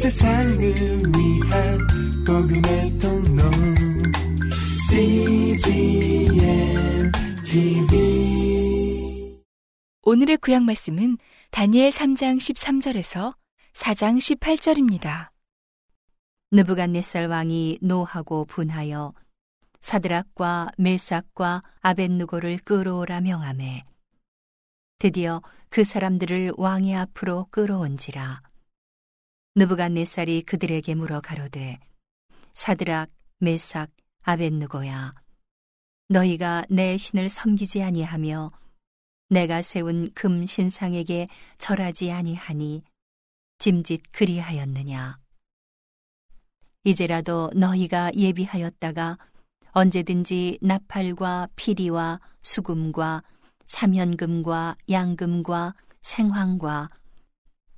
세상을 위한 복음의 통로. CGM TV 오늘의 구약 말씀은 다니엘 3장 13절에서 4장 18절입니다. 느부갓네살 왕이 노하고 분하여 사드락과 메삭과 아벤누고를 끌어오라 명함에 드디어 그 사람들을 왕의 앞으로 끌어온지라 느부갓네살이 그들에게 물어 가로되 사드락 메삭 아벤누고야 너희가 내 신을 섬기지 아니하며 내가 세운 금 신상에게 절하지 아니하니 짐짓 그리하였느냐? 이제라도 너희가 예비하였다가 언제든지 나팔과 피리와 수금과 사면금과 양금과 생황과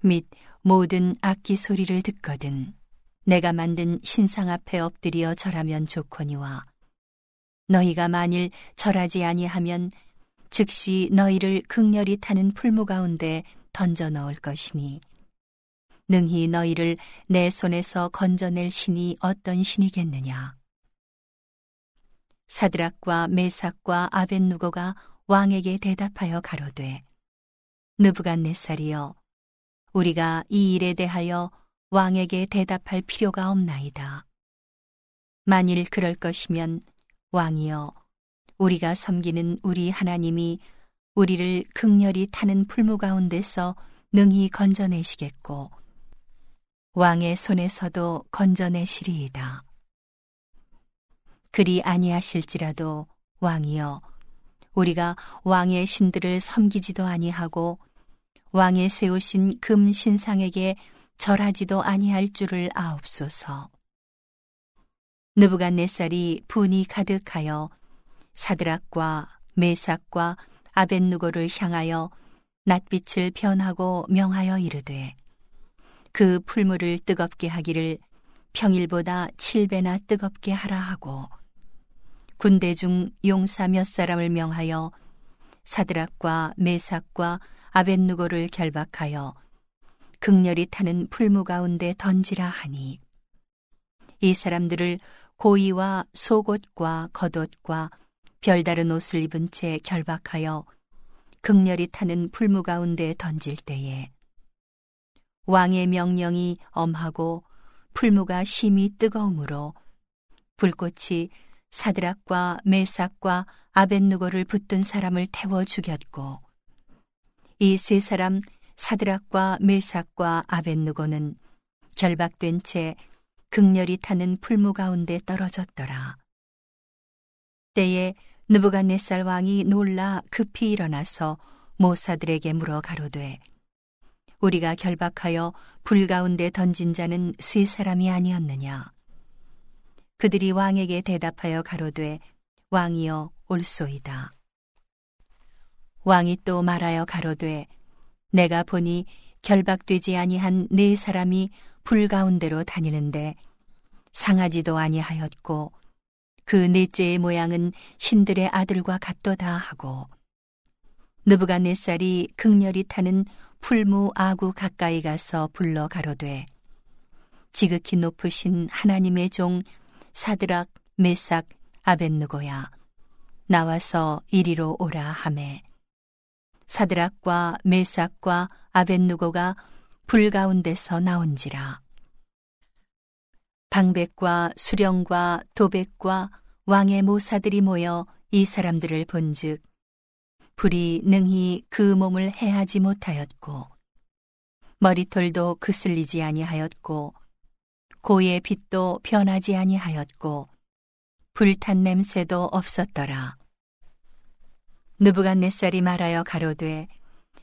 및 모든 악기 소리를 듣거든 내가 만든 신상 앞에 엎드려 절하면 좋거니와 너희가 만일 절하지 아니하면 즉시 너희를 극렬히 타는 풀무 가운데 던져 넣을 것이니 능히 너희를 내 손에서 건져낼 신이 어떤 신이겠느냐? 사드락과 메삭과 아벤누고가 왕에게 대답하여 가로되 느부갓네살이여 우리가 이 일에 대하여 왕에게 대답할 필요가 없나이다. 만일 그럴 것이면 왕이여 우리가 섬기는 우리 하나님이 우리를 극렬히 타는 풀무 가운데서 능히 건져내시겠고 왕의 손에서도 건져내시리이다. 그리 아니하실지라도 왕이여 우리가 왕의 신들을 섬기지도 아니하고 왕의 세우신 금 신상에게 절하지도 아니할 줄을 아옵소서. 느부갓네살이 분이 가득하여 사드락과 메삭과 아벤누고를 향하여 낯빛을 변하고 명하여 이르되 그 풀물을 뜨겁게 하기를 평일보다 칠배나 뜨겁게 하라 하고 군대 중 용사 몇 사람을 명하여 사드락과 메삭과 아벤누고를 결박하여 극렬히 타는 풀무 가운데 던지라 하니 이 사람들을 고이와 속옷과 겉옷과 별다른 옷을 입은 채 결박하여 극렬히 타는 풀무 가운데 던질 때에 왕의 명령이 엄하고 풀무가 심히 뜨거움으로 불꽃이 사드락과 메삭과 아벤누고를 붙든 사람을 태워 죽였고 이 세 사람 사드락과 메삭과 아벤누고는 결박된 채 극렬히 타는 풀무 가운데 떨어졌더라. 때에 느부갓네살 왕이 놀라 급히 일어나서 모사들에게 물어 가로되 우리가 결박하여 불 가운데 던진 자는 세 사람이 아니었느냐 그들이 왕에게 대답하여 가로되 왕이여 올소이다 왕이 또 말하여 가로되 내가 보니 결박되지 아니한 네 사람이 불 가운데로 다니는데 상하지도 아니하였고 그 넷째의 모양은 신들의 아들과 같도다 하고 느부갓네살이 극렬히 타는 풀무 아구 가까이 가서 불러 가로되 지극히 높으신 하나님의 종 사드락 메삭 아벤누고야 나와서 이리로 오라 하매 사드락과 메삭과 아벤누고가 불 가운데서 나온지라 방백과 수령과 도백과 왕의 모사들이 모여 이 사람들을 본즉 불이 능히 그 몸을 해하지 못하였고 머리털도 그슬리지 아니하였고 고의 빛도 변하지 아니하였고 불탄 냄새도 없었더라. 느부갓네살이 말하여 가로되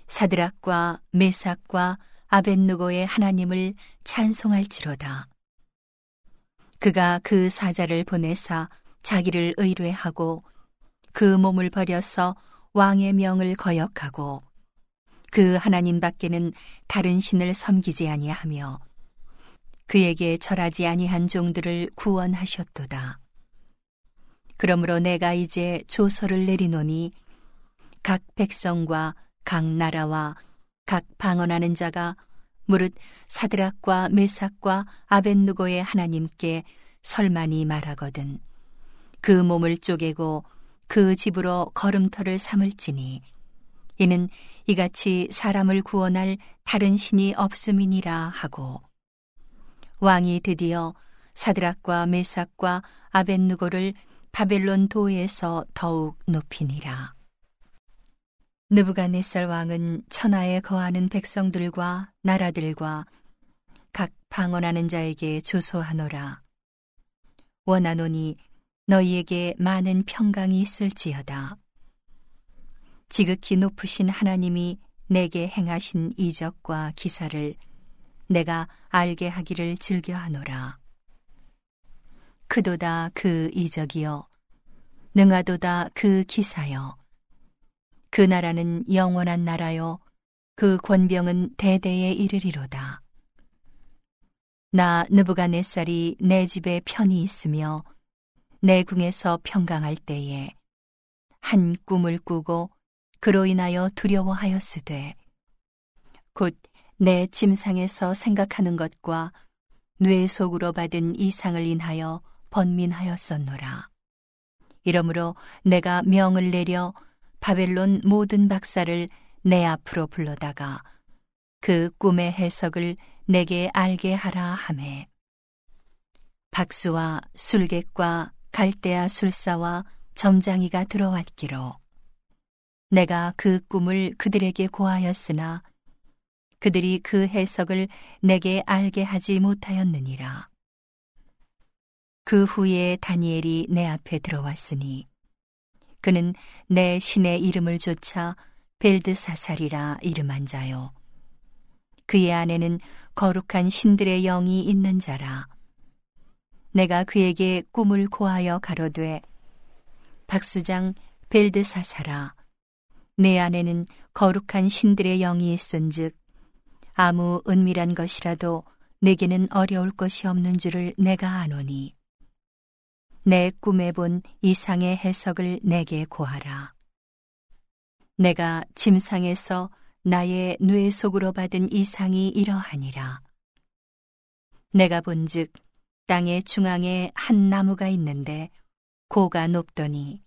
사드락과 메삭과 아벤누고의 하나님을 찬송할지로다. 그가 그 사자를 보내사 자기를 의뢰하고 그 몸을 버려서 왕의 명을 거역하고 그 하나님 밖에는 다른 신을 섬기지 아니하며 그에게 절하지 아니한 종들을 구원하셨도다. 그러므로 내가 이제 조서를 내리노니 각 백성과 각 나라와 각 방언하는 자가 무릇 사드락과 메삭과 아벤누고의 하나님께 설만이 말하거든 그 몸을 쪼개고 그 집으로 걸음터를 삼을지니 이는 이같이 사람을 구원할 다른 신이 없음이니라 하고 왕이 드디어 사드락과 메삭과 아벤누고를 바벨론 도에서 더욱 높이니라. 느부갓네살 왕은 천하에 거하는 백성들과 나라들과 각 방언하는 자에게 조소하노라. 원하노니 너희에게 많은 평강이 있을지어다. 지극히 높으신 하나님이 내게 행하신 이적과 기사를 내가 알게 하기를 즐겨하노라. 크도다 그 이적이여, 능하도다 그 기사여. 그 나라는 영원한 나라요, 그 권병은 대대에 이르리로다. 나 느부갓네살이 내 집에 편히 있으며 내 궁에서 평강할 때에 한 꿈을 꾸고 그로 인하여 두려워하였으되 곧 내 침상에서 생각하는 것과 뇌 속으로 받은 이상을 인하여 번민하였었노라. 이러므로 내가 명을 내려 바벨론 모든 박사를 내 앞으로 불러다가 그 꿈의 해석을 내게 알게 하라 하매 박수와 술객과 갈대아 술사와 점장이가 들어왔기로 내가 그 꿈을 그들에게 고하였으나 그들이 그 해석을 내게 알게 하지 못하였느니라. 그 후에 다니엘이 내 앞에 들어왔으니 그는 내 신의 이름을 조차 벨드사살이라 이름한 자요. 그의 안에는 거룩한 신들의 영이 있는 자라. 내가 그에게 꿈을 고하여 가로되 박수장 벨드사사라 내 안에는 거룩한 신들의 영이 있은즉 아무 은밀한 것이라도 내게는 어려울 것이 없는 줄을 내가 아노니 내 꿈에 본 이상의 해석을 내게 고하라. 내가 침상에서 나의 뇌 속으로 받은 이상이 이러하니라. 내가 본즉 땅의 중앙에 한 나무가 있는데 고가 높더니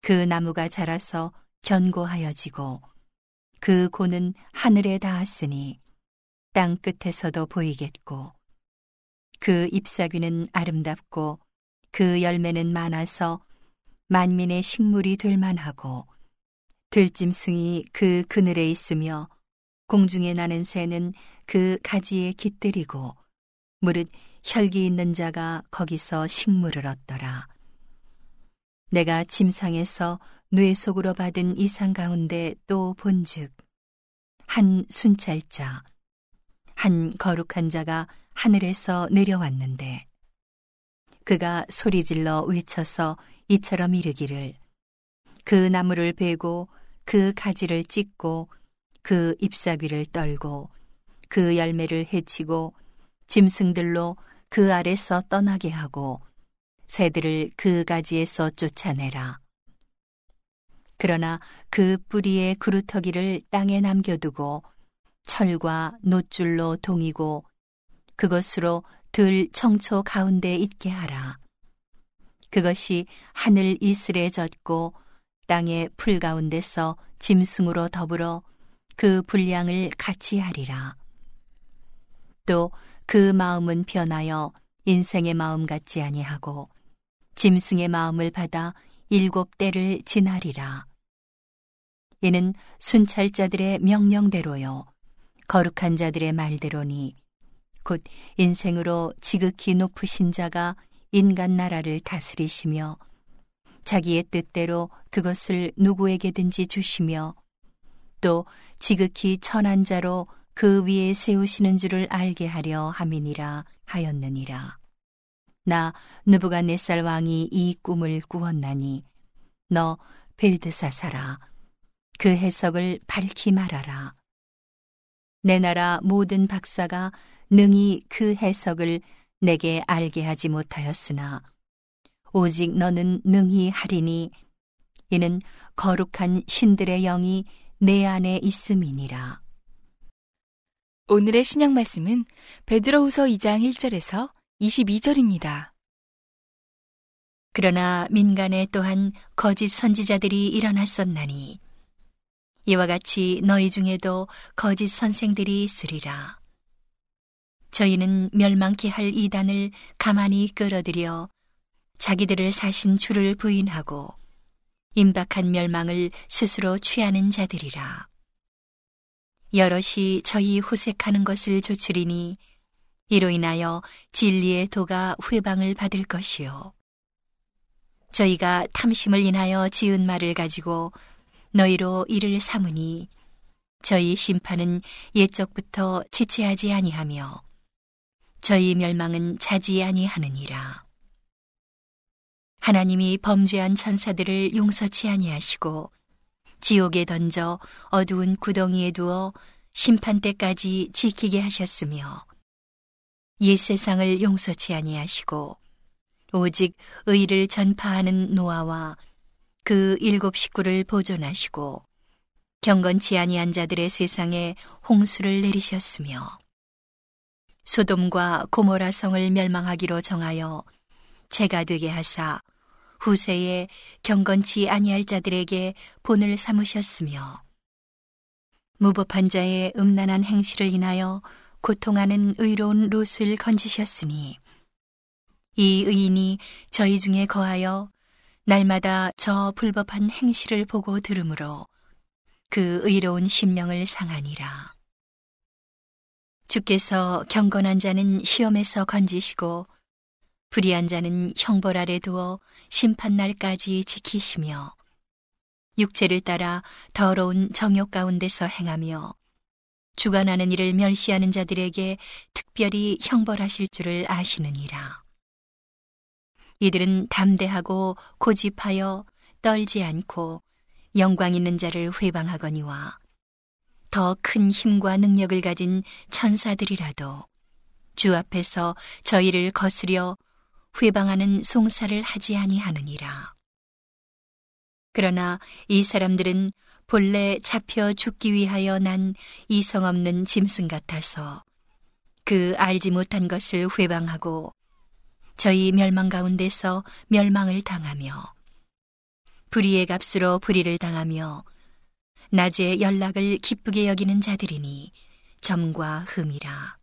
그 나무가 자라서 견고하여지고 그 고는 하늘에 닿았으니 땅 끝에서도 보이겠고 그 잎사귀는 아름답고 그 열매는 많아서 만민의 식물이 될 만하고 들짐승이 그 그늘에 있으며 공중에 나는 새는 그 가지에 깃들이고 무릇 혈기 있는 자가 거기서 식물을 얻더라. 내가 침상에서 뇌 속으로 받은 이상 가운데 또 본즉 한 순찰자 한 거룩한 자가 하늘에서 내려왔는데 그가 소리질러 외쳐서 이처럼 이르기를 그 나무를 베고 그 가지를 찢고 그 잎사귀를 떨고 그 열매를 해치고 짐승들로 그 아래서 떠나게 하고 새들을 그 가지에서 쫓아내라. 그러나 그 뿌리의 그루터기를 땅에 남겨두고 철과 노줄로 동이고 그것으로 들 청초 가운데 있게 하라. 그것이 하늘 이슬에 젖고 땅의 풀 가운데서 짐승으로 더불어 그 분량을 같이 하리라. 또 그 마음은 변하여 인생의 마음 같지 아니하고 짐승의 마음을 받아 일곱 때를 지나리라. 이는 순찰자들의 명령대로요. 거룩한 자들의 말대로니 곧 인생으로 지극히 높으신 자가 인간 나라를 다스리시며 자기의 뜻대로 그것을 누구에게든지 주시며 또 지극히 천한 자로 그 위에 세우시는 줄을 알게 하려 함이니라 하였느니라. 나 느부갓네살 왕이 이 꿈을 꾸었나니 너 벨드사사라 그 해석을 밝히 말하라. 내 나라 모든 박사가 능히 그 해석을 내게 알게 하지 못하였으나 오직 너는 능히 하리니 이는 거룩한 신들의 영이 내 안에 있음이니라. 오늘의 신약 말씀은 베드로후서 2장 1절에서 22절입니다. 그러나 민간에 또한 거짓 선지자들이 일어났었나니 이와 같이 너희 중에도 거짓 선생들이 있으리라. 저희는 멸망케 할 이단을 가만히 끌어들여 자기들을 사신 주를 부인하고 임박한 멸망을 스스로 취하는 자들이라. 여럿이 저희 호색하는 것을 조치리니 이로 인하여 진리의 도가 회방을 받을 것이요. 저희가 탐심을 인하여 지은 말을 가지고 너희로 이를 삼으니 저희 심판은 옛적부터 지체하지 아니하며 저희 멸망은 자지 아니하느니라. 하나님이 범죄한 천사들을 용서치 아니하시고 지옥에 던져 어두운 구덩이에 두어 심판 때까지 지키게 하셨으며 옛 세상을 용서치 아니하시고 오직 의를 전파하는 노아와 그 일곱 식구를 보존하시고 경건치 아니한 자들의 세상에 홍수를 내리셨으며 소돔과 고모라 성을 멸망하기로 정하여 재가 되게 하사 후세에 경건치 아니할 자들에게 본을 삼으셨으며 무법한 자의 음란한 행실을 인하여 고통하는 의로운 롯을 건지셨으니 이 의인이 저희 중에 거하여 날마다 저 불법한 행실을 보고 들으므로 그 의로운 심령을 상하니라. 주께서 경건한 자는 시험에서 건지시고 불의한 자는 형벌 아래 두어 심판 날까지 지키시며 육체를 따라 더러운 정욕 가운데서 행하며 주관하는 일을 멸시하는 자들에게 특별히 형벌하실 줄을 아시느니라. 이들은 담대하고 고집하여 떨지 않고 영광 있는 자를 회방하거니와 더 큰 힘과 능력을 가진 천사들이라도 주 앞에서 저희를 거스려 회방하는 송사를 하지 아니하느니라. 그러나 이 사람들은 본래 잡혀 죽기 위하여 난 이성 없는 짐승 같아서 그 알지 못한 것을 회방하고 저희 멸망 가운데서 멸망을 당하며 불의의 값으로 불의를 당하며 낮에 연락을 기쁘게 여기는 자들이니 점과 흠이라.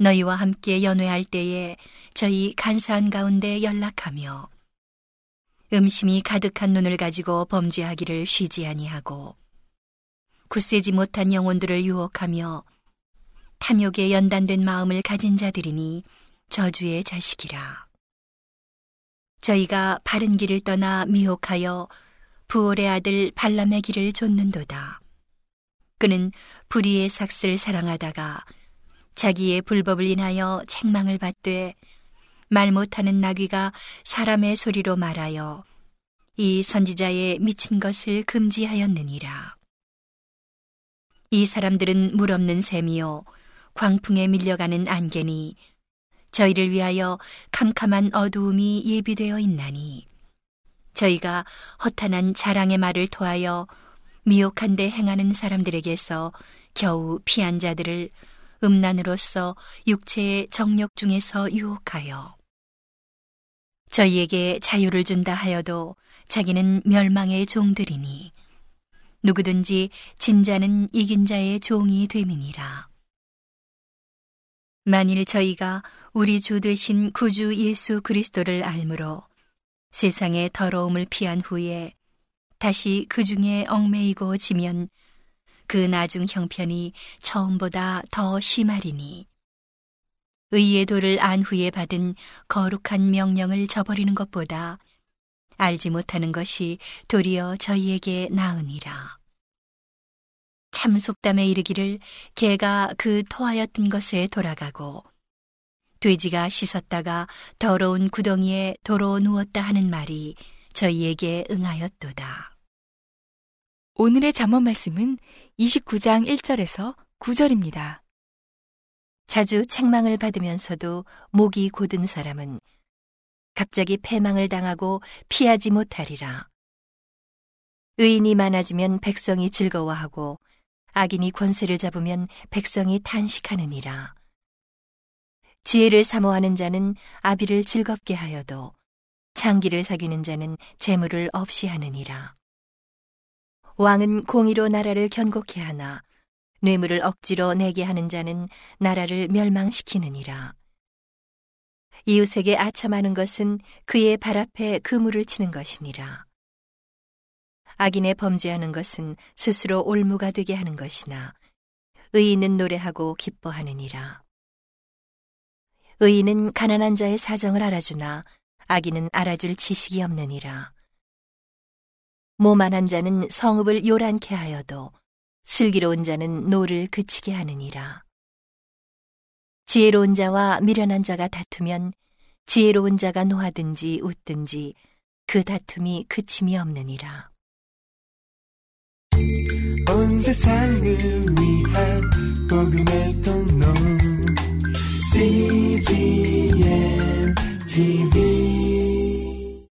너희와 함께 연회할 때에 저희 간사한 가운데 연락하며 음심이 가득한 눈을 가지고 범죄하기를 쉬지 아니하고 굳세지 못한 영혼들을 유혹하며 탐욕에 연단된 마음을 가진 자들이니 저주의 자식이라. 저희가 바른 길을 떠나 미혹하여 부올의 아들 발람의 길을 좇는도다. 그는 불의의 삭슬 사랑하다가 자기의 불법을 인하여 책망을 받되 말 못하는 나귀가 사람의 소리로 말하여 이 선지자의 미친 것을 금지하였느니라. 이 사람들은 물 없는 샘이요 광풍에 밀려가는 안개니 저희를 위하여 캄캄한 어두움이 예비되어 있나니 저희가 허탄한 자랑의 말을 토하여 미혹한 데 행하는 사람들에게서 겨우 피한 자들을 음란으로서 육체의 정력 중에서 유혹하여 저희에게 자유를 준다 하여도 자기는 멸망의 종들이니 누구든지 진자는 이긴 자의 종이 됨이니라. 만일 저희가 우리 주 되신 구주 예수 그리스도를 알므로 세상의 더러움을 피한 후에 다시 그 중에 얽매이고 지면 그 나중 형편이 처음보다 더 심하리니 의의 도를 안 후에 받은 거룩한 명령을 저버리는 것보다 알지 못하는 것이 도리어 저희에게 나으니라. 참 속담에 이르기를 개가 그 토하였던 것에 돌아가고 돼지가 씻었다가 더러운 구덩이에 도로 누웠다 하는 말이 저희에게 응하였도다. 오늘의 잠언 말씀은 29장 1절에서 9절입니다. 자주 책망을 받으면서도 목이 곧은 사람은 갑자기 패망을 당하고 피하지 못하리라. 의인이 많아지면 백성이 즐거워하고 악인이 권세를 잡으면 백성이 탄식하느니라. 지혜를 사모하는 자는 아비를 즐겁게 하여도 장기를 사귀는 자는 재물을 없이 하느니라. 왕은 공의로 나라를 견고케 하나 뇌물을 억지로 내게 하는 자는 나라를 멸망시키느니라. 이웃에게 아첨하는 것은 그의 발 앞에 그물을 치는 것이니라. 악인의 범죄하는 것은 스스로 올무가 되게 하는 것이나 의인은 노래하고 기뻐하느니라. 의인은 가난한 자의 사정을 알아주나 악인은 알아줄 지식이 없느니라. 모만한 자는 성읍을 요란케 하여도 슬기로운 자는 노를 그치게 하느니라. 지혜로운 자와 미련한 자가 다투면 지혜로운 자가 노하든지 웃든지 그 다툼이 그침이 없느니라. 온 세상을 위한 복음의 통 로 CGM TV